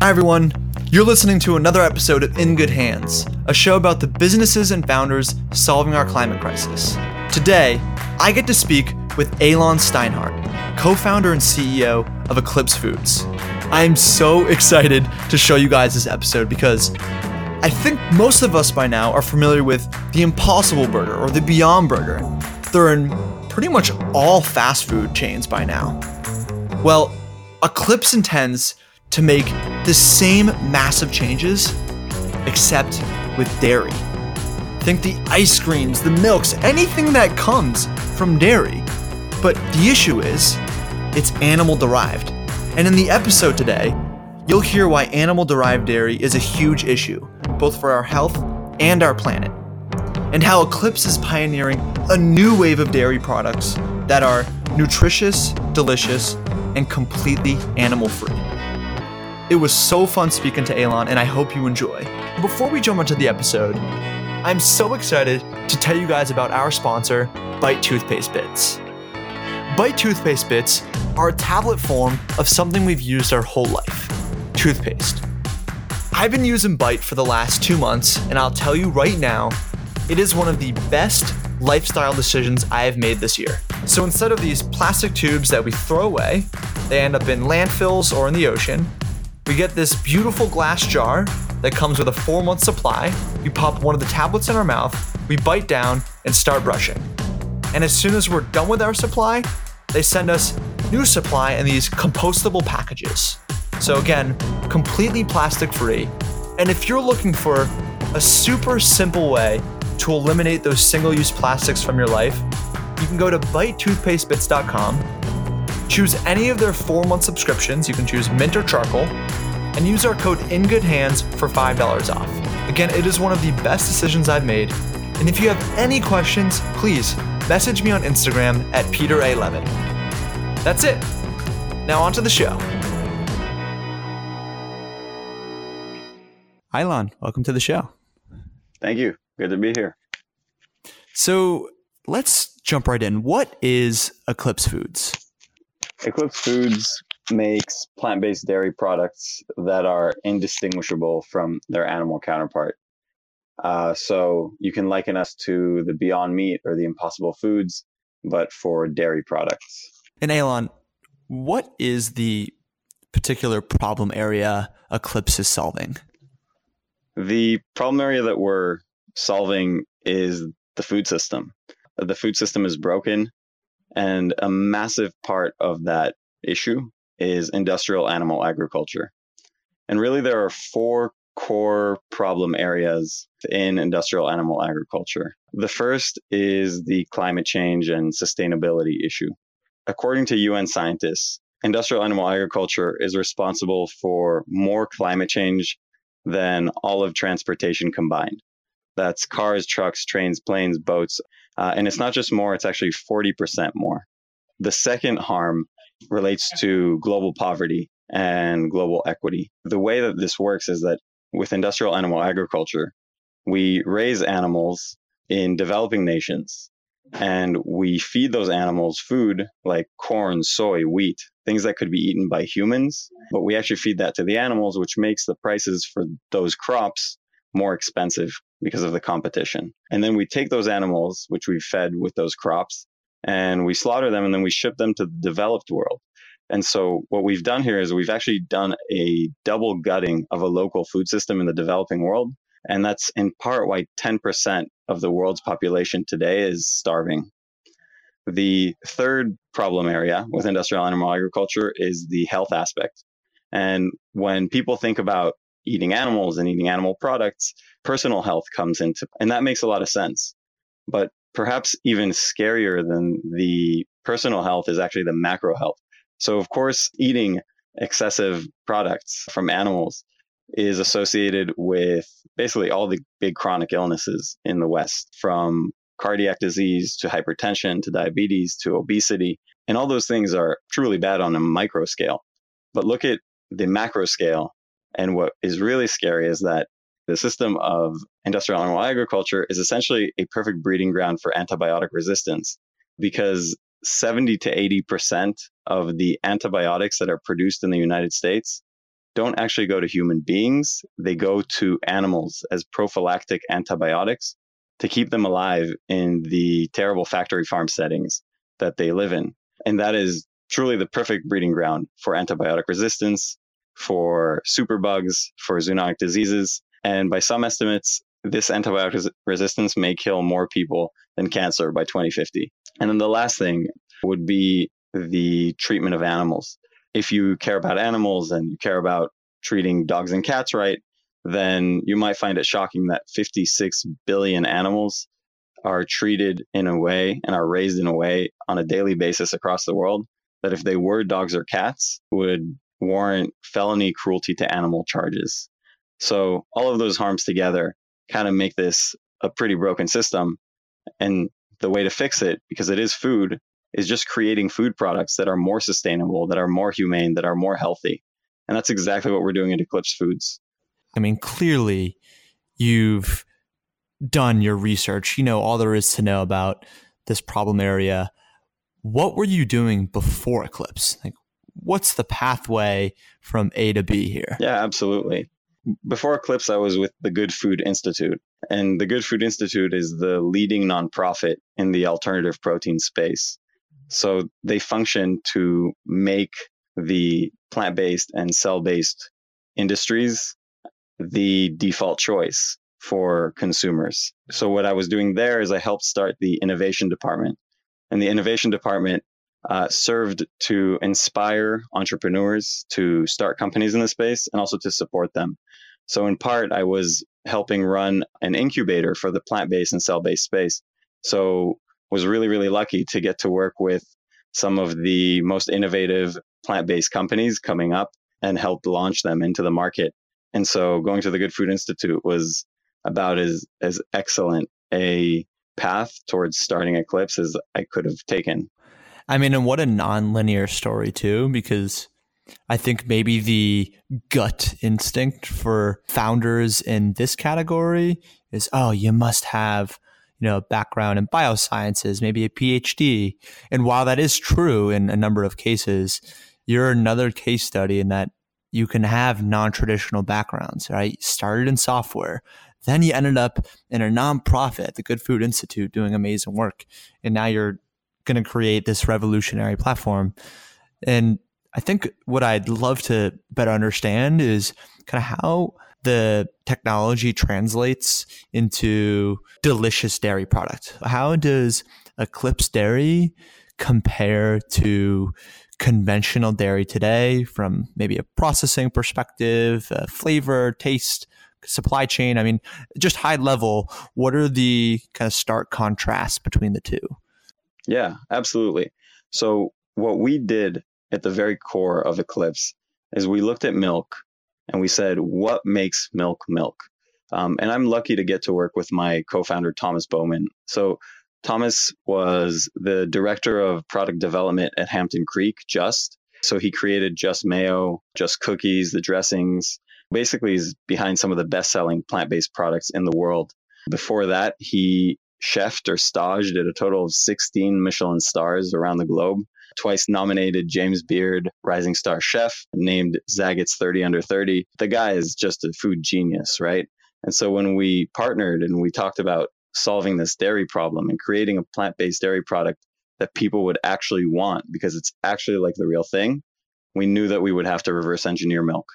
Hi, everyone. You're listening to another episode of In Good Hands, a show about the businesses and founders solving our climate crisis. Today, I get to speak with Aylon Steinhart, co founder and CEO of Eclipse Foods. I am so excited to show you guys this episode because I think most of us by now are familiar with the Impossible Burger or the Beyond Burger. They're in pretty much all fast food chains by now. Well, Eclipse intends to make the same massive changes, except with dairy. Think the ice creams, the milks, anything that comes from dairy. But the issue is, it's animal derived. And in the episode today, you'll hear why animal derived dairy is a huge issue, both for our health and our planet, and how Eclipse is pioneering a new wave of dairy products that are nutritious, delicious, and completely animal free. It was so fun speaking to Aylon, and I hope you enjoy. Before we jump into the episode, I'm so excited to tell you guys about our sponsor, Bite Toothpaste Bits. Bite Toothpaste Bits are a tablet form of something we've used our whole life toothpaste. I've been using Bite for the last two months, and I'll tell you right now, it is one of the best lifestyle decisions I have made this year. So instead of these plastic tubes that we throw away, they end up in landfills or in the ocean. We get this beautiful glass jar that comes with a four month supply. We pop one of the tablets in our mouth, we bite down, and start brushing. And as soon as we're done with our supply, they send us new supply in these compostable packages. So, again, completely plastic free. And if you're looking for a super simple way to eliminate those single use plastics from your life, you can go to bitetoothpastebits.com, choose any of their four month subscriptions. You can choose mint or charcoal, and use our code in good hands for $5 off. Again, it is one of the best decisions I've made. And if you have any questions, please message me on Instagram at PeterA11. That's it. Now, on to the show. Aylon, welcome to the show. Thank you. Good to be here. So let's jump right in. What is Eclipse Foods? Eclipse Foods makes plant based dairy products that are indistinguishable from their animal counterpart. Uh, so you can liken us to the Beyond Meat or the Impossible Foods, but for dairy products. And Aylon, what is the particular problem area Eclipse is solving? The problem area that we're solving is the food system. The food system is broken, and a massive part of that issue is industrial animal agriculture. And really, there are four core problem areas in industrial animal agriculture. The first is the climate change and sustainability issue. According to UN scientists, industrial animal agriculture is responsible for more climate change than all of transportation combined. That's cars, trucks, trains, planes, boats. Uh, and it's not just more, it's actually 40% more. The second harm relates to global poverty and global equity. The way that this works is that with industrial animal agriculture, we raise animals in developing nations and we feed those animals food like corn, soy, wheat, things that could be eaten by humans, but we actually feed that to the animals, which makes the prices for those crops more expensive because of the competition. And then we take those animals, which we fed with those crops, and we slaughter them and then we ship them to the developed world. And so what we've done here is we've actually done a double gutting of a local food system in the developing world. And that's in part why 10% of the world's population today is starving. The third problem area with industrial animal agriculture is the health aspect. And when people think about eating animals and eating animal products, personal health comes into, and that makes a lot of sense. But perhaps even scarier than the personal health is actually the macro health. So, of course, eating excessive products from animals is associated with basically all the big chronic illnesses in the West, from cardiac disease to hypertension to diabetes to obesity. And all those things are truly bad on a micro scale. But look at the macro scale. And what is really scary is that the system of industrial animal agriculture is essentially a perfect breeding ground for antibiotic resistance because 70 to 80% of the antibiotics that are produced in the United States don't actually go to human beings. They go to animals as prophylactic antibiotics to keep them alive in the terrible factory farm settings that they live in. And that is truly the perfect breeding ground for antibiotic resistance, for superbugs, for zoonotic diseases. And by some estimates, this antibiotic resistance may kill more people than cancer by 2050. And then the last thing would be the treatment of animals. If you care about animals and you care about treating dogs and cats right, then you might find it shocking that 56 billion animals are treated in a way and are raised in a way on a daily basis across the world that if they were dogs or cats would warrant felony cruelty to animal charges. So all of those harms together kind of make this a pretty broken system. And the way to fix it, because it is food, is just creating food products that are more sustainable, that are more humane, that are more healthy. And that's exactly what we're doing at Eclipse Foods. I mean, clearly you've done your research. You know all there is to know about this problem area. What were you doing before Eclipse? Like, what's the pathway from A to B here? Yeah, absolutely. Before Eclipse, I was with the Good Food Institute. And the Good Food Institute is the leading nonprofit in the alternative protein space. So they function to make the plant based and cell based industries the default choice for consumers. So, what I was doing there is I helped start the innovation department. And the innovation department uh, served to inspire entrepreneurs to start companies in the space and also to support them. So, in part, I was helping run an incubator for the plant based and cell based space. So, was really, really lucky to get to work with some of the most innovative plant based companies coming up and help launch them into the market. And so, going to the Good Food Institute was about as as excellent a path towards starting Eclipse as I could have taken. I mean, and what a non-linear story too, because I think maybe the gut instinct for founders in this category is, oh, you must have, you know, background in biosciences, maybe a PhD. And while that is true in a number of cases, you're another case study in that you can have non-traditional backgrounds, right? You Started in software, then you ended up in a nonprofit, the Good Food Institute, doing amazing work. And now you're going to create this revolutionary platform. And I think what I'd love to better understand is kind of how the technology translates into delicious dairy product. How does Eclipse Dairy compare to conventional dairy today from maybe a processing perspective, flavor, taste? supply chain? I mean, just high level, what are the kind of stark contrasts between the two? Yeah, absolutely. So, what we did at the very core of Eclipse is we looked at milk and we said, what makes milk milk? Um, and I'm lucky to get to work with my co founder, Thomas Bowman. So, Thomas was the director of product development at Hampton Creek, Just. So, he created Just Mayo, Just Cookies, the dressings, basically he's behind some of the best selling plant based products in the world. Before that, he chefed or staged at a total of 16 Michelin stars around the globe. Twice nominated James Beard Rising Star Chef, named Zagat's 30 Under 30. The guy is just a food genius, right? And so when we partnered and we talked about solving this dairy problem and creating a plant based dairy product that people would actually want because it's actually like the real thing, we knew that we would have to reverse engineer milk.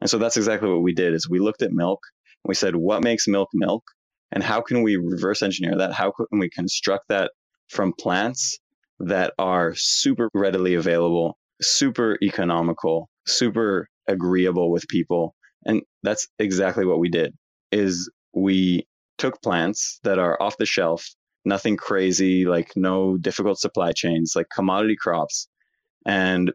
And so that's exactly what we did is we looked at milk and we said, what makes milk milk? And how can we reverse engineer that? How can we construct that from plants that are super readily available, super economical, super agreeable with people? And that's exactly what we did is we took plants that are off the shelf, nothing crazy, like no difficult supply chains, like commodity crops. And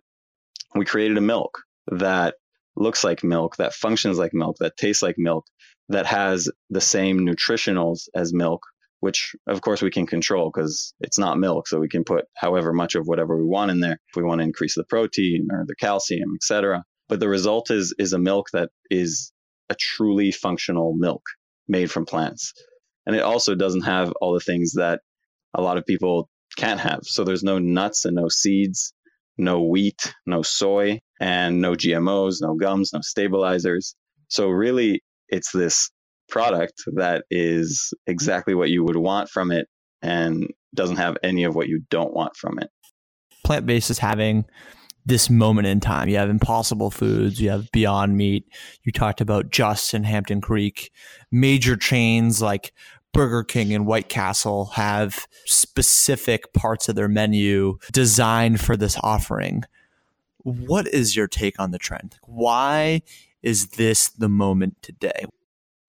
we created a milk that looks like milk, that functions like milk, that tastes like milk, that has the same nutritionals as milk, which of course we can control because it's not milk. So we can put however much of whatever we want in there if we want to increase the protein or the calcium, etc. But the result is is a milk that is a truly functional milk made from plants. And it also doesn't have all the things that a lot of people can't have. So there's no nuts and no seeds, no wheat, no soy, and no GMOs, no gums, no stabilizers. So really, it's this product that is mm-hmm. exactly what you would want from it and doesn't have any of what you don't want from it. Plant based is having this moment in time. You have Impossible Foods, you have Beyond Meat. You talked about Just and Hampton Creek. Major chains like Burger King and White Castle have specific parts of their menu designed for this offering. What is your take on the trend? Why is this the moment today?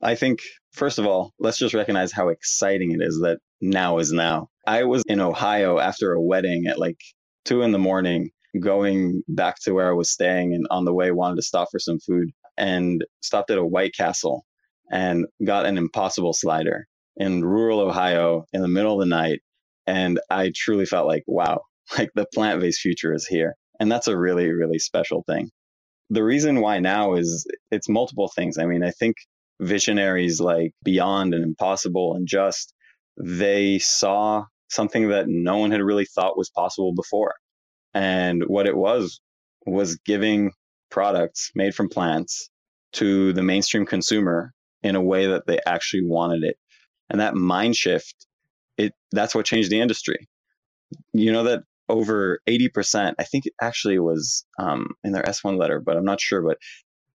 I think, first of all, let's just recognize how exciting it is that now is now. I was in Ohio after a wedding at like two in the morning, going back to where I was staying, and on the way wanted to stop for some food and stopped at a White Castle and got an impossible slider in rural Ohio in the middle of the night. And I truly felt like, wow, like the plant based future is here. And that's a really, really special thing. The reason why now is it's multiple things. I mean, I think visionaries like Beyond and Impossible and Just, they saw something that no one had really thought was possible before. And what it was, was giving products made from plants to the mainstream consumer in a way that they actually wanted it and that mind shift it that's what changed the industry you know that over 80% i think it actually was um, in their s1 letter but i'm not sure but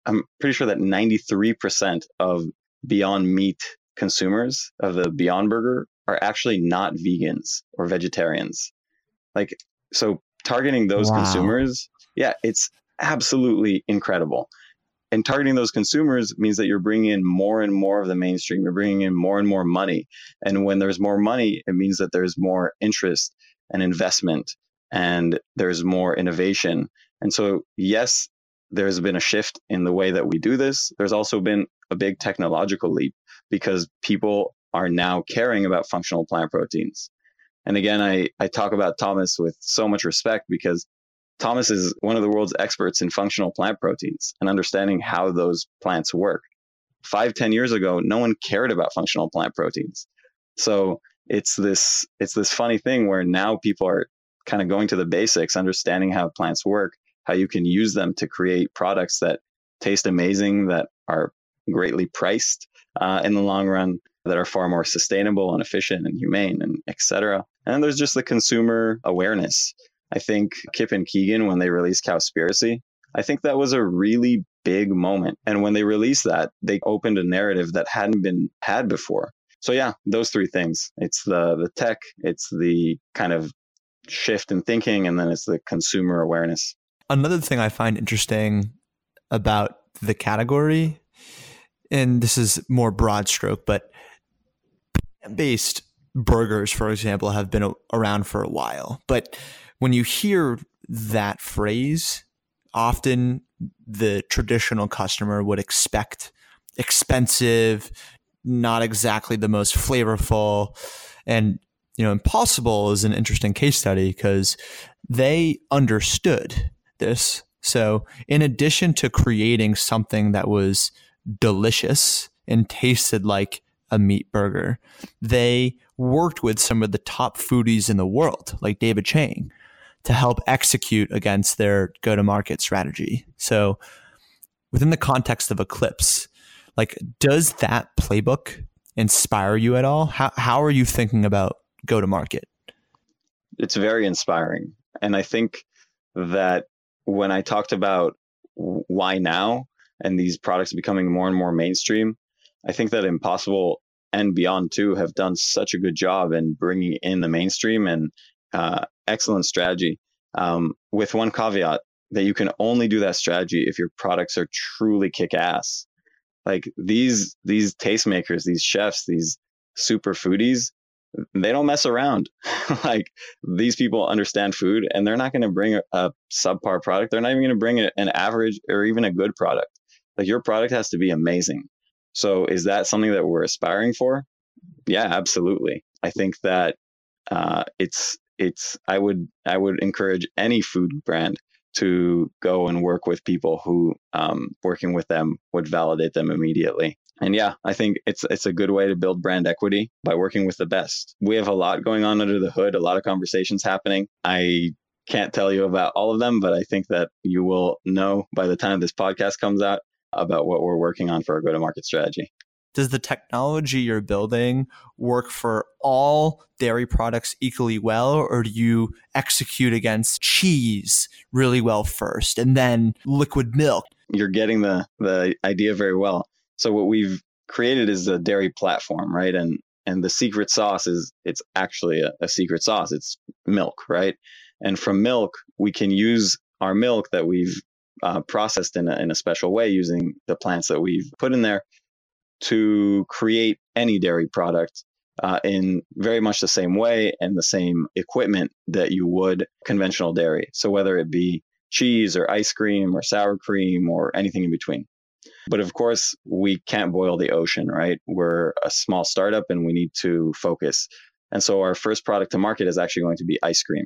i'm pretty sure that 93% of beyond meat consumers of the beyond burger are actually not vegans or vegetarians. Like so targeting those wow. consumers yeah it's absolutely incredible. And targeting those consumers means that you're bringing in more and more of the mainstream you're bringing in more and more money. And when there's more money it means that there's more interest and investment and there's more innovation and so yes there's been a shift in the way that we do this there's also been a big technological leap because people are now caring about functional plant proteins and again i, I talk about thomas with so much respect because Thomas is one of the world's experts in functional plant proteins and understanding how those plants work. Five, ten years ago, no one cared about functional plant proteins. So it's this it's this funny thing where now people are kind of going to the basics, understanding how plants work, how you can use them to create products that taste amazing, that are greatly priced uh, in the long run, that are far more sustainable and efficient and humane, and etc. And there's just the consumer awareness I think Kip and Keegan, when they released Cowspiracy, I think that was a really big moment. And when they released that, they opened a narrative that hadn't been had before. So yeah, those three things. It's the the tech, it's the kind of shift in thinking, and then it's the consumer awareness. Another thing I find interesting about the category, and this is more broad stroke, but based burgers, for example, have been around for a while. But when you hear that phrase, often the traditional customer would expect expensive, not exactly the most flavorful. And, you know, Impossible is an interesting case study because they understood this. So, in addition to creating something that was delicious and tasted like a meat burger, they worked with some of the top foodies in the world, like David Chang, to help execute against their go to market strategy. So, within the context of Eclipse, like, does that playbook inspire you at all? How, how are you thinking about go to market? It's very inspiring. And I think that when I talked about why now and these products becoming more and more mainstream, I think that Impossible and Beyond too have done such a good job in bringing in the mainstream and uh, excellent strategy. Um, with one caveat that you can only do that strategy if your products are truly kick ass. Like these these tastemakers, these chefs, these super foodies, they don't mess around. like these people understand food, and they're not going to bring a, a, subpar product. They're not even going to bring a, an average or even a good product. Like your product has to be amazing. So is that something that we're aspiring for? Yeah, absolutely. I think that uh, it's it's I would I would encourage any food brand to go and work with people who um, working with them would validate them immediately. And yeah, I think it's it's a good way to build brand equity by working with the best. We have a lot going on under the hood, a lot of conversations happening. I can't tell you about all of them, but I think that you will know by the time this podcast comes out about what we're working on for our go to market strategy. Does the technology you're building work for all dairy products equally well, or do you execute against cheese really well first and then liquid milk? You're getting the, the idea very well. So, what we've created is a dairy platform, right? And and the secret sauce is it's actually a, a secret sauce. It's milk, right? And from milk, we can use our milk that we've uh, processed in a, in a special way using the plants that we've put in there to create any dairy product uh, in very much the same way and the same equipment that you would conventional dairy. So whether it be cheese or ice cream or sour cream or anything in between. But of course, we can't boil the ocean, right? We're a small startup and we need to focus. And so our first product to market is actually going to be ice cream.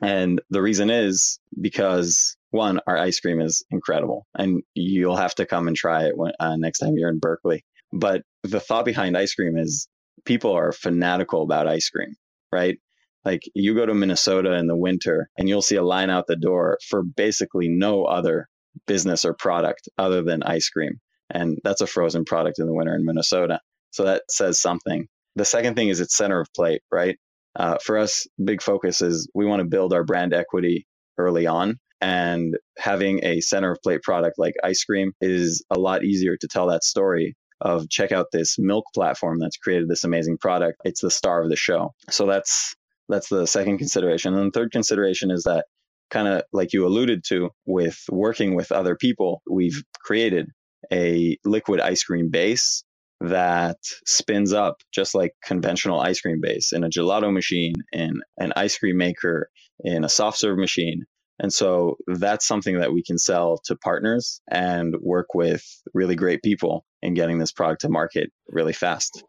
And the reason is because one, our ice cream is incredible, and you'll have to come and try it when, uh, next time you're in Berkeley. But the thought behind ice cream is people are fanatical about ice cream, right? Like you go to Minnesota in the winter and you'll see a line out the door for basically no other business or product other than ice cream. And that's a frozen product in the winter in Minnesota. So that says something. The second thing is it's center of plate, right? Uh, for us, big focus is we want to build our brand equity early on and having a center of plate product like ice cream is a lot easier to tell that story of check out this milk platform that's created this amazing product. It's the star of the show. So that's that's the second consideration. And the third consideration is that kind of like you alluded to with working with other people, we've created a liquid ice cream base that spins up just like conventional ice cream base in a gelato machine, in an ice cream maker, in a soft serve machine. And so that's something that we can sell to partners and work with really great people in getting this product to market really fast.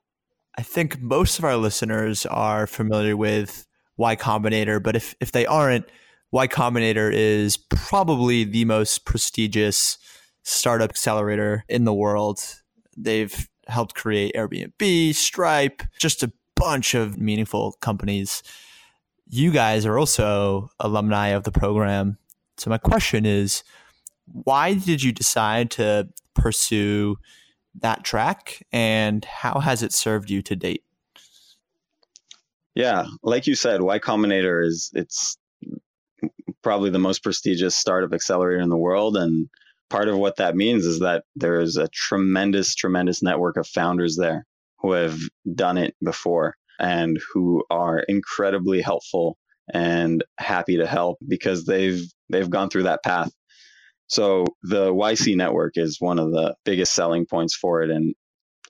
I think most of our listeners are familiar with Y Combinator, but if, if they aren't, Y Combinator is probably the most prestigious startup accelerator in the world. They've helped create Airbnb, Stripe, just a bunch of meaningful companies you guys are also alumni of the program. So my question is, why did you decide to pursue that track and how has it served you to date? Yeah, like you said, Y Combinator is it's probably the most prestigious startup accelerator in the world and part of what that means is that there's a tremendous tremendous network of founders there who have done it before and who are incredibly helpful and happy to help because they've they've gone through that path. So the YC network is one of the biggest selling points for it and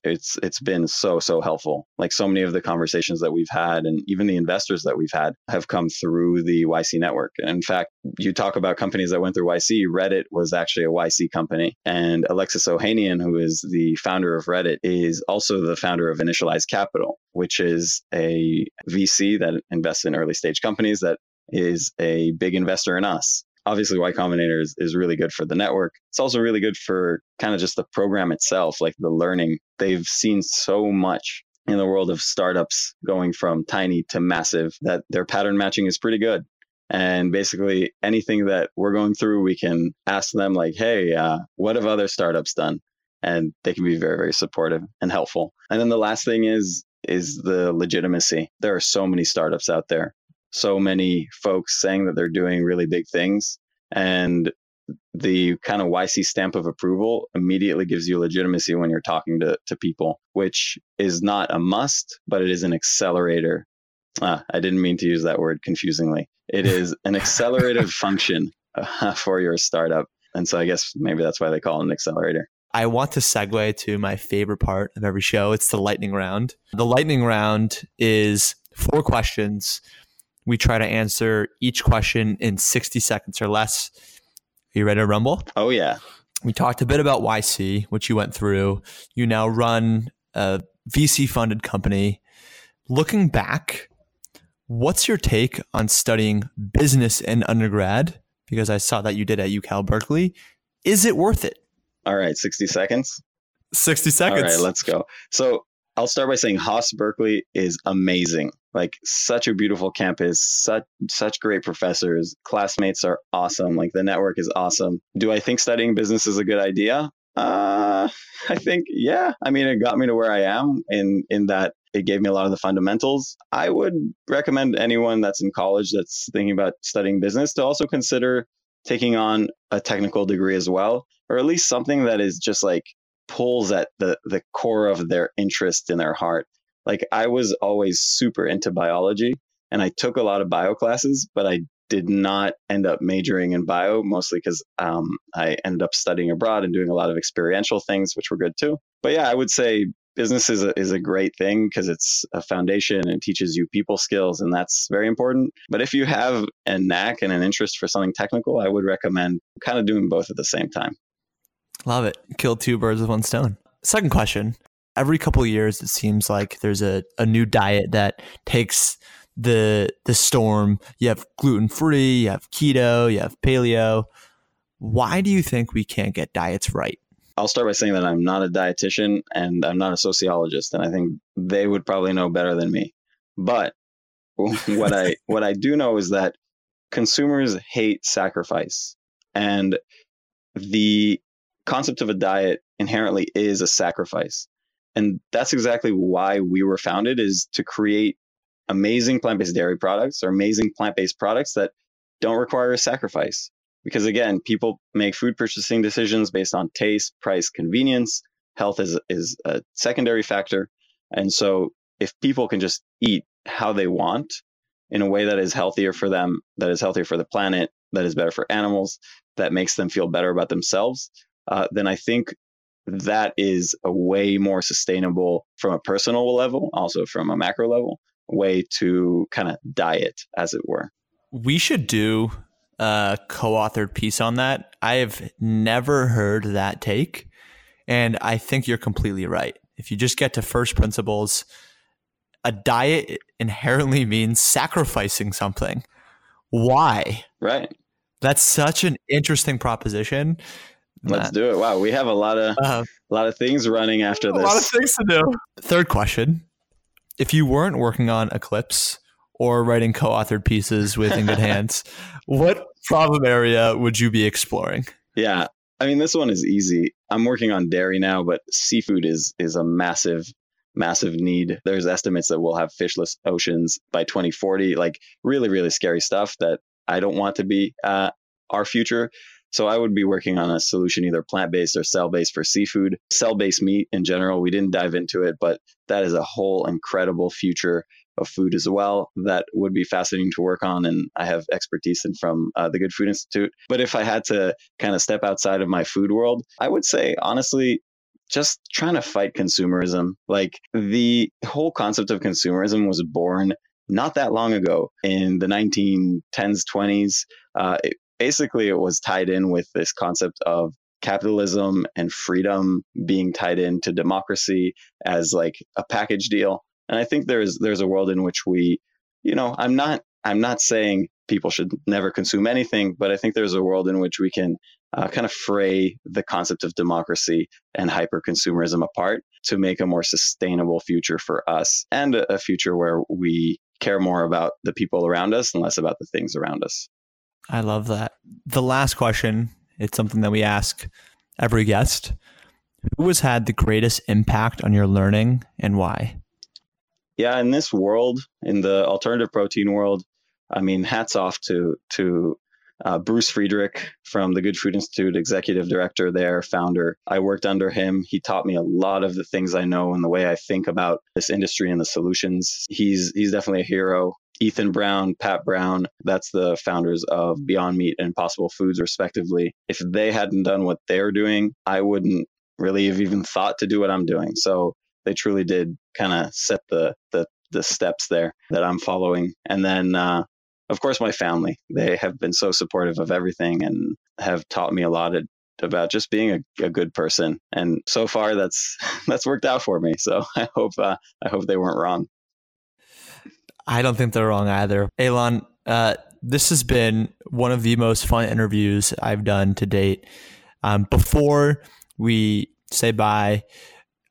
it's it's been so so helpful. Like so many of the conversations that we've had and even the investors that we've had have come through the yc network. In fact you talk about companies that went through yc reddit was actually a yc company. And alexis ohanian who is the founder of reddit is also the founder of initialized capital which is a vc that invests in early stage companies that is a big investor in us obviously Y Combinator is, is really good for the network. It's also really good for kind of just the program itself, like the learning. They've seen so much in the world of startups going from tiny to massive that their pattern matching is pretty good. And basically, anything that we're going through, we can ask them, like, hey, uh, what have other startups done? And they can be very, very supportive and helpful. And then the last thing is, is the legitimacy. There are so many startups out there so many folks saying that they're doing really big things. And the kind of YC stamp of approval immediately gives you legitimacy when you're talking to, to people, which is not a must, but it is an accelerator. Ah, I didn't mean to use that word confusingly. It is an accelerative function uh, for your startup. And so I guess maybe that's why they call it an accelerator. I want to segue to my favorite part of every show. It's the lightning round. The lightning round is four questions we try to answer each question in 60 seconds or less. Are you ready to rumble? Oh, yeah. We talked a bit about YC, which you went through. You now run a VC funded company. Looking back, what's your take on studying business in undergrad? Because I saw that you did at UCal Berkeley. Is it worth it? All right, 60 seconds. 60 seconds. All right, let's go. So I'll start by saying Haas Berkeley is amazing. Like such a beautiful campus, such such great professors, classmates are awesome. Like the network is awesome. Do I think studying business is a good idea? Uh, I think yeah. I mean, it got me to where I am in in that it gave me a lot of the fundamentals. I would recommend anyone that's in college that's thinking about studying business to also consider taking on a technical degree as well, or at least something that is just like pulls at the the core of their interest in their heart. Like I was always super into biology and I took a lot of bio classes, but I did not end up majoring in bio mostly because um, I ended up studying abroad and doing a lot of experiential things, which were good too. But yeah, I would say business is a, is a great thing because it's a foundation and teaches you people skills and that's very important but if you have a knack and an interest for something technical i would recommend kind of doing both at the same time love it. Kill two birds with one stone. Second question. Every couple years it seems like there's a, a new diet that takes the the storm. You have gluten free you have keto you have paleo. Why do you think we can't get diets right? I'll start by saying that I'm not a dietitian and I'm not a sociologist, and I think they would probably know better than me. But what I what I do know is that consumers hate sacrifice, and the concept of a diet inherently is a sacrifice, and that's exactly why we were founded is to create amazing plant-based dairy products or amazing plant-based products that don't require a sacrifice. Because again, people make food purchasing decisions based on taste, price, convenience. Health is is a secondary factor, and so if people can just eat how they want in a way that is healthier for them, that is healthier for the planet, that is better for animals, that makes them feel better about themselves, uh, then I think that is a way more sustainable from a personal level, also from a macro level, way to kind of diet, as it were. We should do a co-authored piece on that. I have never heard that take, and I think you're completely right. If you just get to first principles, a diet inherently means sacrificing something. Why? Right. That's such an interesting proposition. Let's do it. Wow, we have a lot of uh, a lot of things running after this. A lot of things to do. Third question: If you weren't working on Eclipse, or writing co-authored pieces with In Good Hands, what problem area would you be exploring? Yeah, I mean this one is easy. I'm working on dairy now, but seafood is is a massive massive need. There's estimates that we'll have fishless oceans by 2040, like really really scary stuff that I don't want to be uh, our future. So I would be working on a solution either plant-based or cell-based for seafood. Cell-based meat in general, we didn't dive into it, but that is a whole incredible future of food as well that would be fascinating to work on and i have expertise in from uh, the good food institute. But if i had to kind of step outside of my food world i would say honestly just trying to fight consumerism. Like the whole concept of consumerism was born not that long ago in the 1910s 20s uh, it, basically it was tied in with this concept of capitalism and freedom being tied into democracy as like a package deal and I think there's there's a world in which we, you know, I'm not I'm not saying people should never consume anything, but I think there's a world in which we can uh, kind of fray the concept of democracy and hyper consumerism apart to make a more sustainable future for us and a, a future where we care more about the people around us and less about the things around us. I love that. The last question, it's something that we ask every guest. Who has had the greatest impact on your learning and why? yeah, in this world, in the alternative protein world, I mean, hats off to to uh, Bruce Friedrich from the Good Food Institute, executive director there, founder. I worked under him. He taught me a lot of the things I know and the way I think about this industry and the solutions. He's he's definitely a hero. Ethan Brown, Pat Brown, that's the founders of Beyond Meat and Impossible Foods, respectively. If they hadn't done what they're doing, I wouldn't really have even thought to do what I'm doing. So they truly did kind of set the, the the steps there that I'm following. And then, uh, of course, my family. They have been so supportive of everything and have taught me a lot of, about just being a, a, good person. And so far, that's that's worked out for me. So I hope uh, I hope they weren't wrong. I don't think they're wrong either. Aylon. uh, this has been one of the most fun interviews I've done to date. Um, before we say bye,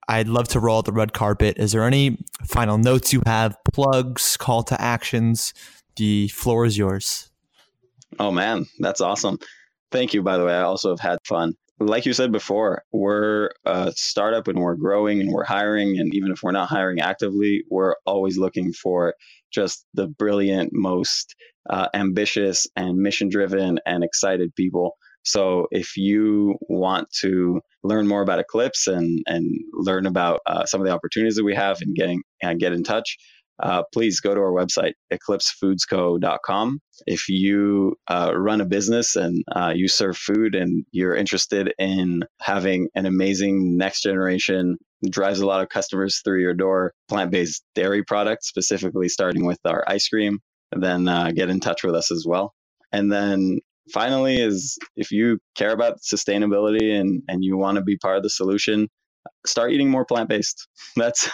I'd love to roll the red carpet. Is there any final notes you have, plugs, call to actions? The floor is yours. Oh man, that's awesome. Thank you, by the way. I also have had fun. Like you said before, we're a startup and we're growing and we're hiring. And even if we're not hiring actively, we're always looking for just the brilliant, most uh, ambitious and mission driven and excited people. So if you want to learn more about Eclipse and, and learn about uh, some of the opportunities that we have and getting and get in touch, uh, please go to our website, eclipsefoodsco.com. If you uh, run a business and uh, you serve food and you're interested in having an amazing next generation, drives a lot of customers through your door, plant based dairy products, specifically starting with our ice cream, then uh, get in touch with us as well. And then finally is if you care about sustainability and, and you want to be part of the solution, start eating more plant based. That's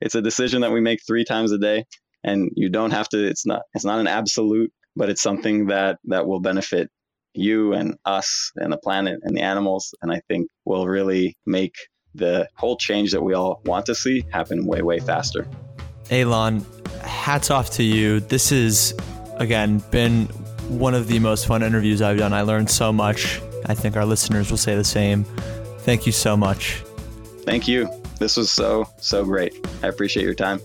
it's a decision that we make three times a day, and you don't have to. It's not it's not an absolute, but it's something that that will benefit you and us and the planet and the animals, and I think will really make the whole change that we all want to see happen way way faster. Aylon, hats off to you. This has again been one of the most fun interviews I've done. I learned so much. I think our listeners will say the same. Thank you so much. Thank you. This was so, so great. I appreciate your time.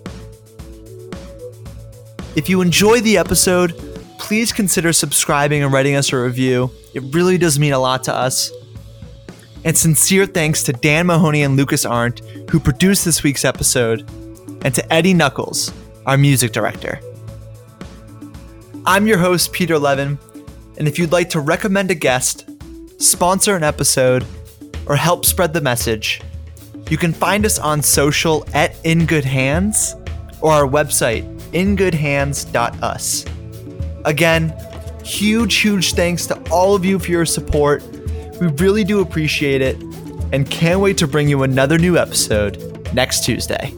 If you enjoyed the episode, please consider subscribing and writing us a review. It really does mean a lot to us. And sincere thanks to Dan Mahoney and Lucas Arndt, who produced this week's episode, and to Eddie Knuckles, our music director. I'm your host, Peter Levin, and if you'd like to recommend a guest, sponsor an episode, or help spread the message, you can find us on social at In Good Hands or our website, ingoodhands.us. Again, huge, huge thanks to all of you for your support. We really do appreciate it and can't wait to bring you another new episode next Tuesday.